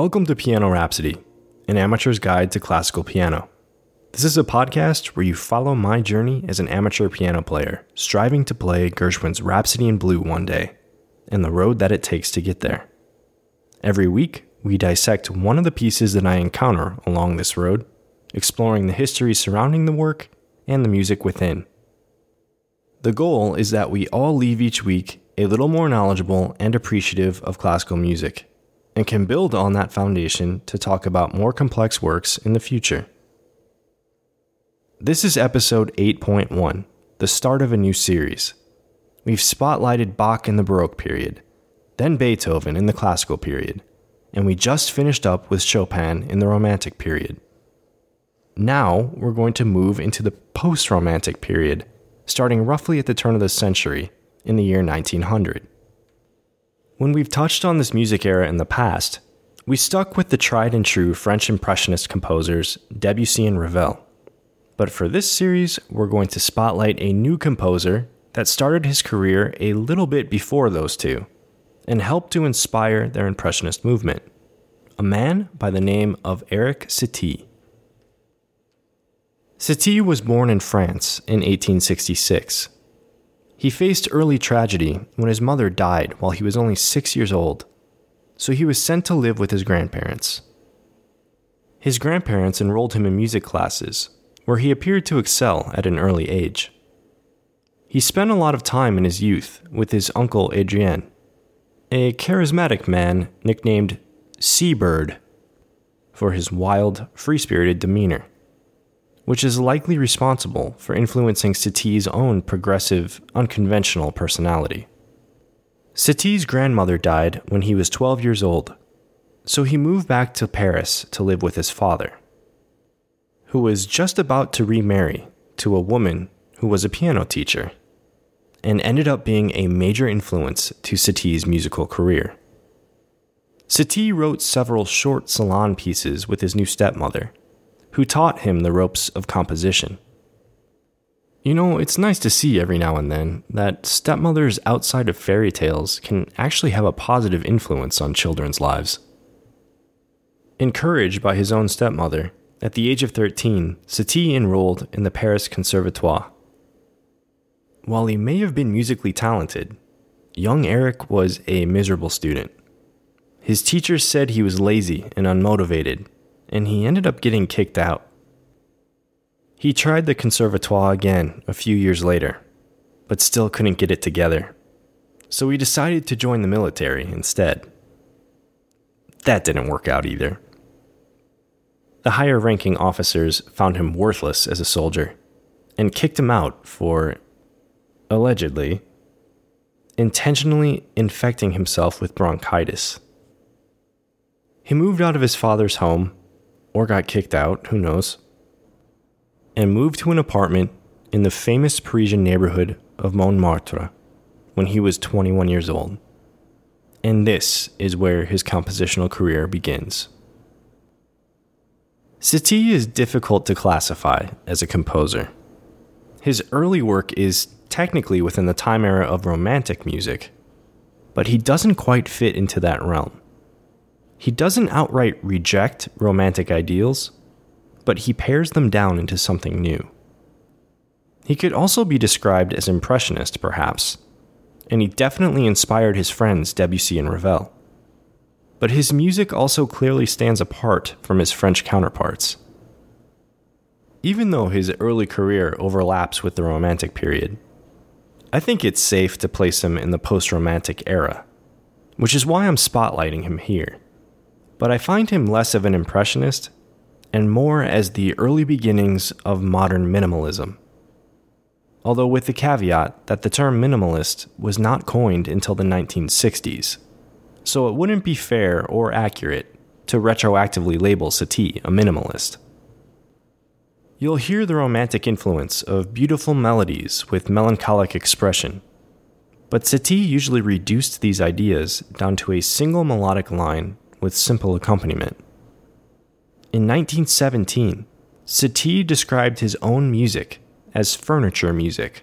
Welcome to Piano Rhapsody, an amateur's guide to classical piano. This is a podcast where you follow my journey as an amateur piano player, striving to play Gershwin's Rhapsody in Blue one day, and the road that it takes to get there. Every week, we dissect one of the pieces that I encounter along this road, exploring the history surrounding the work and the music within. The goal is that we all leave each week a little more knowledgeable and appreciative of classical music, and can build on that foundation to talk about more complex works in the future. This is episode 8.1, the start of a new series. We've spotlighted Bach in the Baroque period, then Beethoven in the classical period, and we just finished up with Chopin in the Romantic period. Now we're going to move into the post Romantic period, starting roughly at the turn of the century in the year 1900. When we've touched on this music era in the past, we stuck with the tried and true French Impressionist composers Debussy and Ravel. But for this series, we're going to spotlight a new composer that started his career a little bit before those two and helped to inspire their Impressionist movement a man by the name of Erik Satie. Satie was born in France in 1866. He faced early tragedy when his mother died while he was only six years old, so he was sent to live with his grandparents. His grandparents enrolled him in music classes where he appeared to excel at an early age. He spent a lot of time in his youth with his uncle Adrien, a charismatic man nicknamed Seabird for his wild, free spirited demeanor, which is likely responsible for influencing Satie's own progressive, unconventional personality. Satie's grandmother died when he was 12 years old, so he moved back to Paris to live with his father who was just about to remarry to a woman who was a piano teacher and ended up being a major influence to Satie's musical career. Satie wrote several short salon pieces with his new stepmother, who taught him the ropes of composition. You know, it's nice to see every now and then that stepmothers outside of fairy tales can actually have a positive influence on children's lives. Encouraged by his own stepmother, at the age of 13, Satie enrolled in the Paris Conservatoire. While he may have been musically talented, young Erik was a miserable student. His teachers said he was lazy and unmotivated, and he ended up getting kicked out. He tried the Conservatoire again a few years later, but still couldn't get it together. So he decided to join the military instead. That didn't work out either. The higher ranking officers found him worthless as a soldier and kicked him out for, allegedly, intentionally infecting himself with bronchitis. He moved out of his father's home, or got kicked out, who knows, and moved to an apartment in the famous Parisian neighborhood of Montmartre when he was 21 years old. And this is where his compositional career begins. Satie is difficult to classify as a composer. His early work is technically within the time era of Romantic music, but he doesn't quite fit into that realm. He doesn't outright reject Romantic ideals, but he pares them down into something new. He could also be described as Impressionist, perhaps, and he definitely inspired his friends Debussy and Ravel but his music also clearly stands apart from his French counterparts. Even though his early career overlaps with the Romantic period, I think it's safe to place him in the post Romantic era, which is why I'm spotlighting him here. But I find him less of an Impressionist and more as the early beginnings of modern minimalism. Although, with the caveat that the term minimalist was not coined until the 1960s so it wouldn't be fair or accurate to retroactively label Satie a minimalist. You'll hear the romantic influence of beautiful melodies with melancholic expression, but Satie usually reduced these ideas down to a single melodic line with simple accompaniment. In 1917, Satie described his own music as furniture music,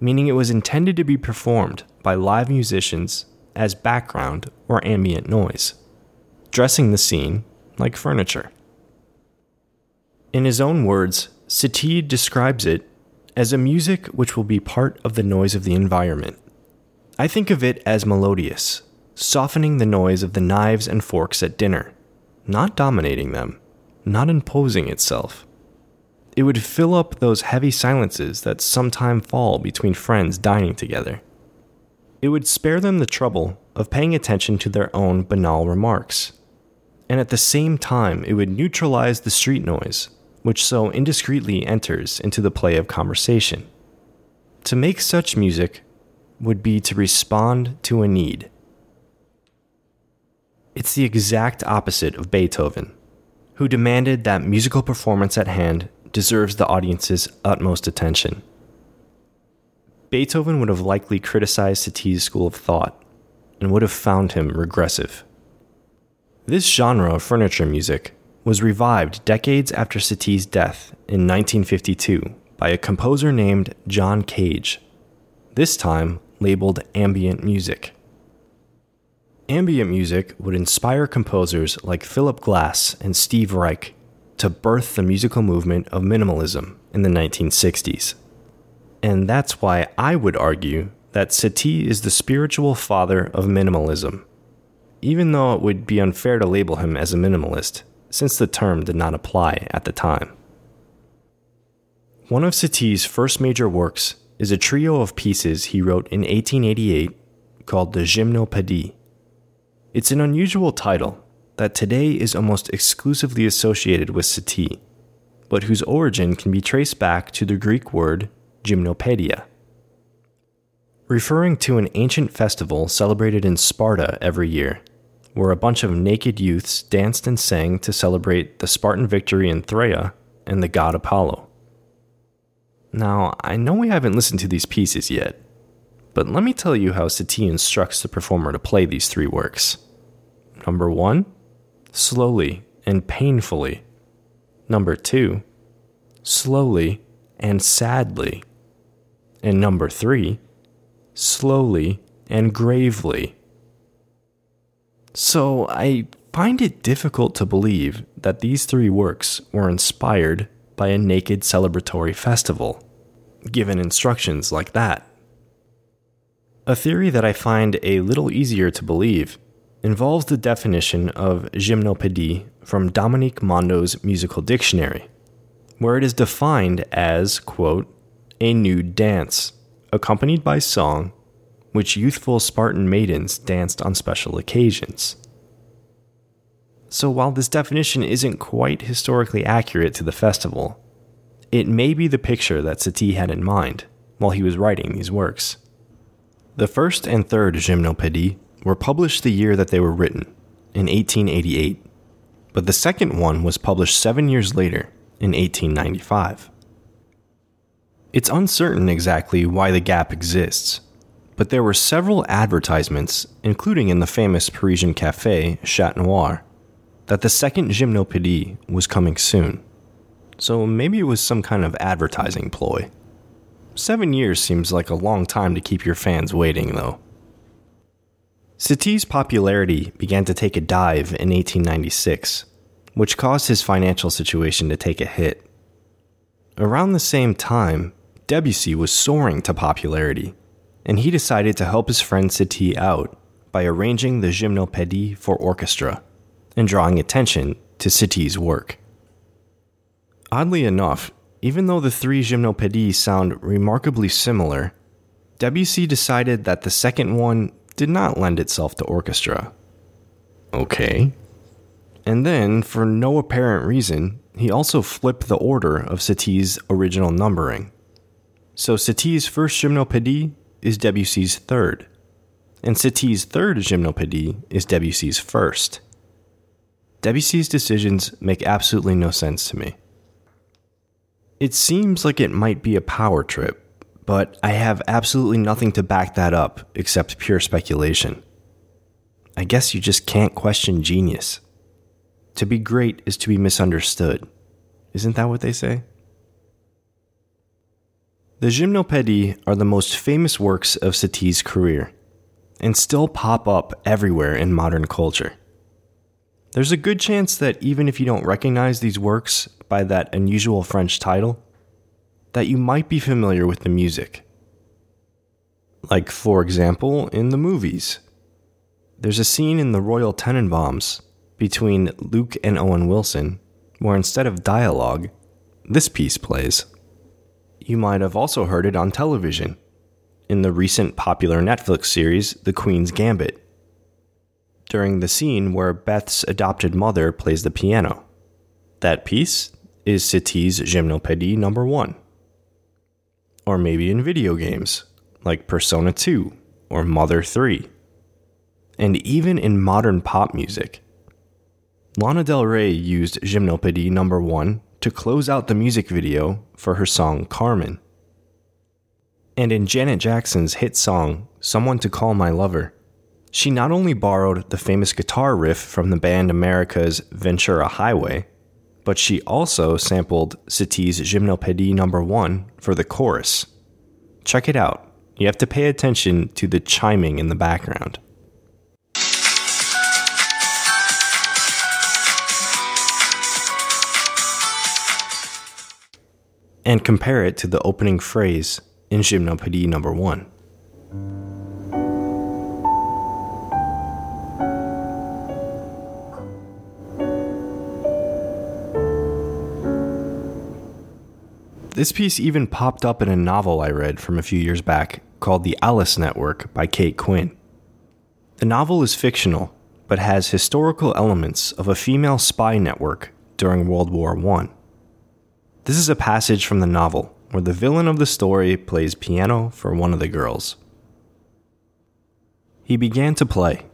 meaning it was intended to be performed by live musicians as background or ambient noise. dressing the scene like furniture. In his own words, Satie describes it as a music which will be part of the noise of the environment. I think of it as melodious, softening the noise of the knives and forks at dinner, not dominating them, not imposing itself. It would fill up those heavy silences that sometime fall between friends dining together. It would spare them the trouble of paying attention to their own banal remarks. And at the same time, it would neutralize the street noise, which so indiscreetly enters into the play of conversation. To make such music would be to respond to a need. It's the exact opposite of Beethoven, who demanded that musical performance at hand deserves the audience's utmost attention. Beethoven would have likely criticized Satie's school of thought and would have found him regressive. This genre of furniture music was revived decades after Satie's death in 1952 by a composer named John Cage, this time labeled ambient music. Ambient music would inspire composers like Philip Glass and Steve Reich to birth the musical movement of minimalism in the 1960s. And that's why I would argue that Satie is the spiritual father of minimalism, even though it would be unfair to label him as a minimalist, since the term did not apply at the time. One of Satie's first major works is a trio of pieces he wrote in 1888 called the Gymnopédie. It's an unusual title that today is almost exclusively associated with Satie, but whose origin can be traced back to the Greek word gymnopedia. Referring to an ancient festival celebrated in Sparta every year, where a bunch of naked youths danced and sang to celebrate the Spartan victory in Thyrea and the god Apollo. Now, I know we haven't listened to these pieces yet, but let me tell you how Satie instructs the performer to play these three works. Number one, slowly and painfully. Number two, slowly and sadly. And number three, slowly and gravely. So I find it difficult to believe that these three works were inspired by a naked celebratory festival, given instructions like that. A theory that I find a little easier to believe involves the definition of gymnopédie from Dominique Mondo's musical dictionary, where it is defined as, quote, a nude dance, accompanied by song, which youthful Spartan maidens danced on special occasions. So while this definition isn't quite historically accurate to the festival, it may be the picture that Satie had in mind while he was writing these works. The first and third Gymnopédie were published the year that they were written, in 1888, but the second one was published seven years later, in 1895. It's uncertain exactly why the gap exists, but there were several advertisements, including in the famous Parisian cafe Chat Noir, that the second Gymnopédie was coming soon. So maybe it was some kind of advertising ploy. Seven years seems like a long time to keep your fans waiting, though. Satie's popularity began to take a dive in 1896, which caused his financial situation to take a hit. Around the same time, Debussy was soaring to popularity, and he decided to help his friend Satie out by arranging the Gymnopédie for orchestra and drawing attention to Satie's work. Oddly enough, even though the three Gymnopédies sound remarkably similar, Debussy decided that the second one did not lend itself to orchestra. Okay. And then, for no apparent reason, he also flipped the order of Satie's original numbering. So Satie's first gymnopédie is Debussy's third, and Satie's third gymnopédie is Debussy's first. Debussy's decisions make absolutely no sense to me. It seems like it might be a power trip, but I have absolutely nothing to back that up except pure speculation. I guess you just can't question genius. To be great is to be misunderstood. Isn't that what they say? The Gymnopédie are the most famous works of Satie's career and still pop up everywhere in modern culture. there's a good chance that even if you don't recognize these works by that unusual French title, that you might be familiar with the music. Like, for example, in the movies. There's a scene in The Royal Tenenbaums between Luke and Owen Wilson where instead of dialogue, this piece plays. You might have also heard it on television in the recent popular Netflix series, The Queen's Gambit, during the scene where Beth's adopted mother plays the piano. That piece is Satie's Gymnopédie number 1. Or maybe in video games, like Persona 2 or Mother 3. And even in modern pop music. Lana Del Rey used Gymnopédie number 1 to close out the music video for her song Carmen. And in Janet Jackson's hit song Someone to Call My Lover, she not only borrowed the famous guitar riff from the band America's Ventura Highway, but she also sampled Satie's Gymnopédie number 1 for the chorus. Check it out. You have to pay attention to the chiming in the background. and compare it to the opening phrase in Gymnopédie number 1. This piece even popped up in a novel I read from a few years back called The Alice Network by Kate Quinn. The novel is fictional, but has historical elements of a female spy network during World War I. This is a passage from the novel where the villain of the story plays piano for one of the girls. He began to play,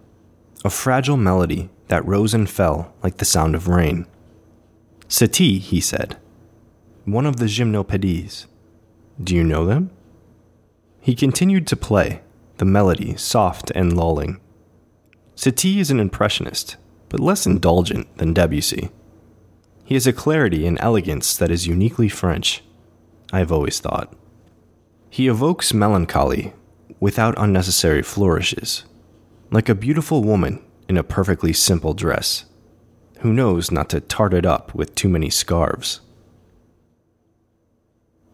a fragile melody that rose and fell like the sound of rain. Satie, he said, one of the gymnopédies. Do you know them? He continued to play, the melody soft and lulling. Satie is an impressionist, but less indulgent than Debussy. He has a clarity and elegance that is uniquely French, I have always thought. He evokes melancholy without unnecessary flourishes, like a beautiful woman in a perfectly simple dress, who knows not to tart it up with too many scarves.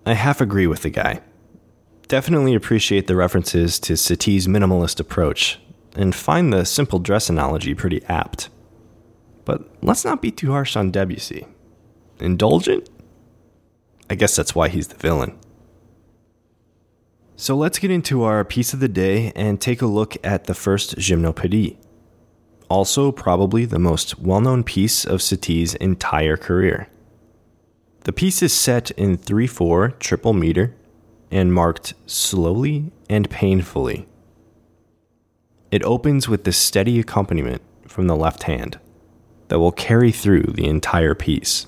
I half agree with the guy. Definitely appreciate the references to Satie's minimalist approach, and find the simple dress analogy pretty apt. But let's not be too harsh on Debussy. Indulgent? I guess that's why he's the villain. So let's get into our piece of the day and take a look at the first Gymnopédie. Also, probably the most well known piece of Satie's entire career. The piece is set in 3 4 triple meter and marked slowly and painfully. It opens with the steady accompaniment from the left hand that will carry through the entire piece.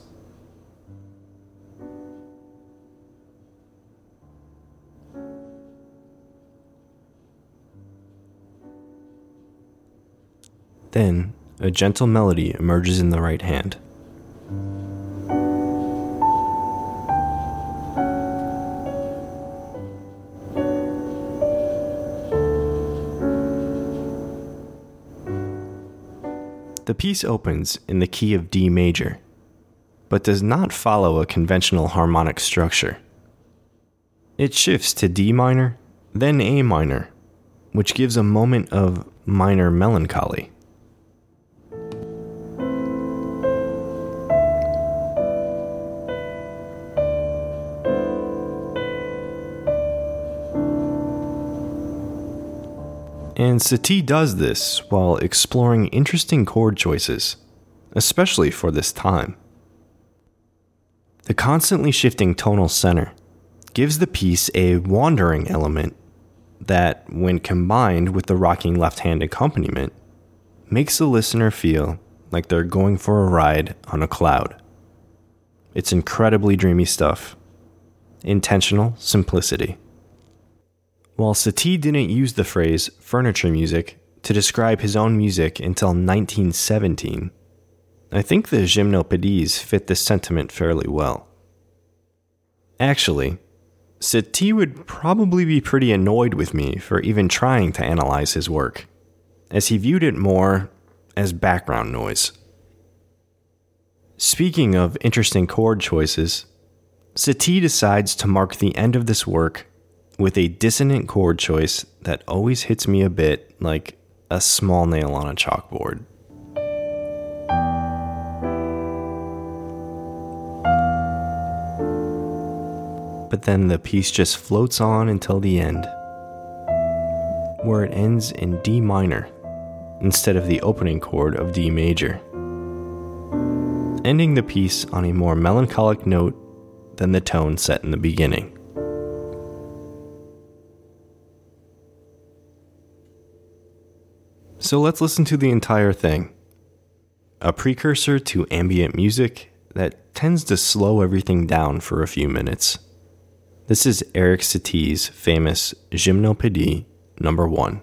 Then, a gentle melody emerges in the right hand. The piece opens in the key of D major, but does not follow a conventional harmonic structure. It shifts to D minor, then A minor, which gives a moment of minor melancholy. And Satie does this while exploring interesting chord choices, especially for this time. The constantly shifting tonal center gives the piece a wandering element that, when combined with the rocking left hand accompaniment, makes the listener feel like they're going for a ride on a cloud. It's incredibly dreamy stuff. Intentional simplicity. While Satie didn't use the phrase furniture music to describe his own music until 1917, I think the Gymnopédies fit this sentiment fairly well. Actually, Satie would probably be pretty annoyed with me for even trying to analyze his work, as he viewed it more as background noise. Speaking of interesting chord choices, Satie decides to mark the end of this work with a dissonant chord choice that always hits me a bit like a small nail on a chalkboard. But then the piece just floats on until the end, where it ends in D minor instead of the opening chord of D major, ending the piece on a more melancholic note than the tone set in the beginning. So let's listen to the entire thing. A precursor to ambient music that tends to slow everything down for a few minutes. This is Erik Satie's famous Gymnopédie number 1.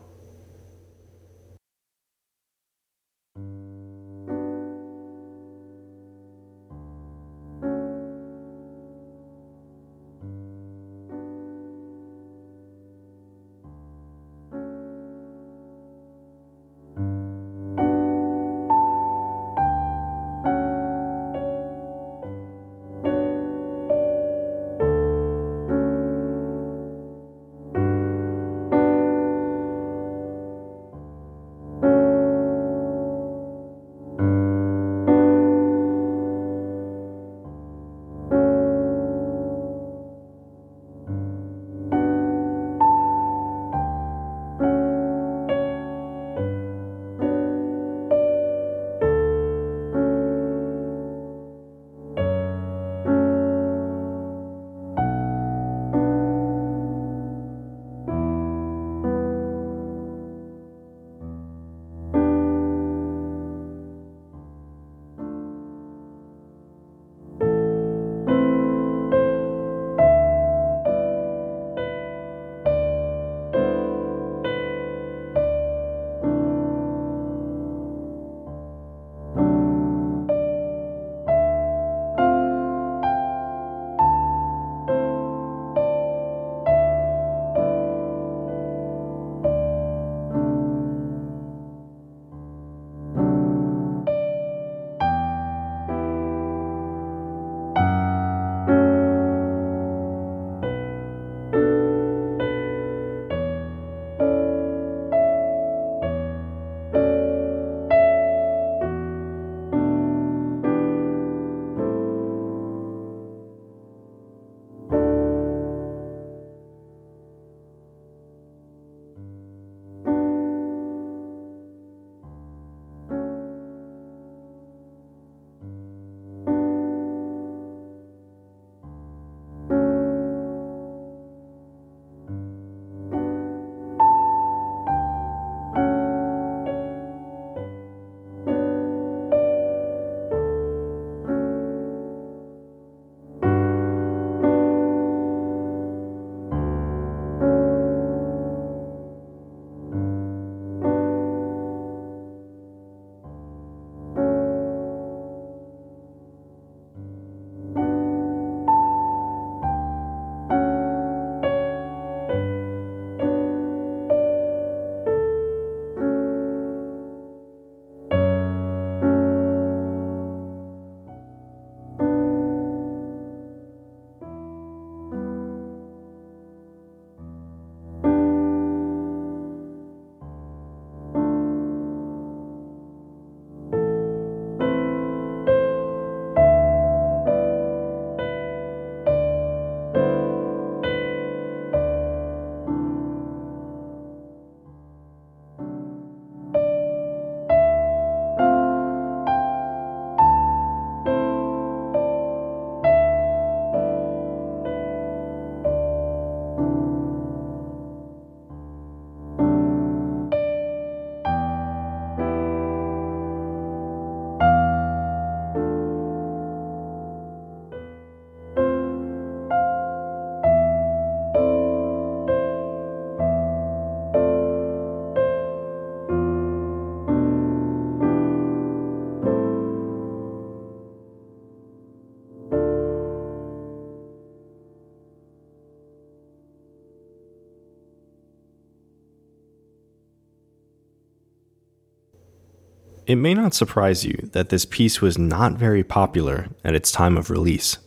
It may not surprise you that this piece was not very popular at its time of release.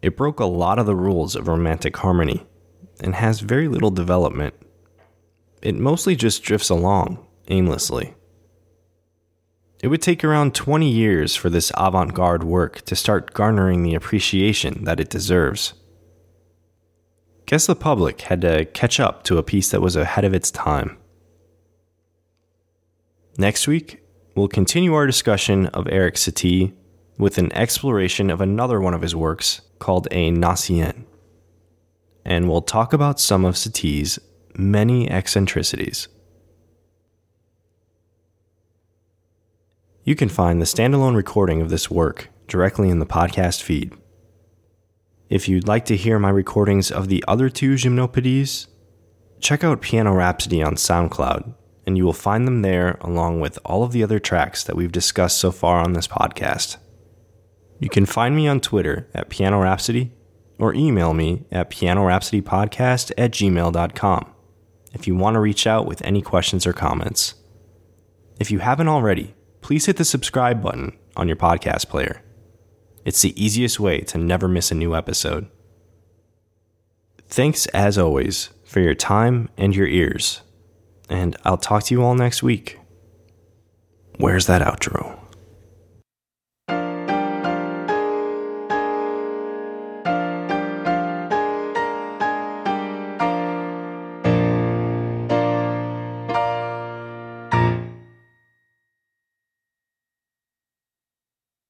It broke a lot of the rules of romantic harmony and has very little development. It mostly just drifts along aimlessly. It would take around 20 years for this avant garde work to start garnering the appreciation that it deserves. Guess the public had to catch up to a piece that was ahead of its time. Next week, we'll continue our discussion of Erik Satie with an exploration of another one of his works called A Gnossienne. And we'll talk about some of Satie's many eccentricities. You can find the standalone recording of this work directly in the podcast feed. If you'd like to hear my recordings of the other two Gymnopédies, check out Piano Rhapsody on SoundCloud, and you will find them there along with all of the other tracks that we've discussed so far on this podcast. You can find me on Twitter at Piano Rhapsody or email me at pianorhapsodypodcast at gmail.com if you want to reach out with any questions or comments. If you haven't already, please hit the subscribe button on your podcast player. It's the easiest way to never miss a new episode. Thanks, as always, for your time and your ears, and I'll talk to you all next week. Where's that outro?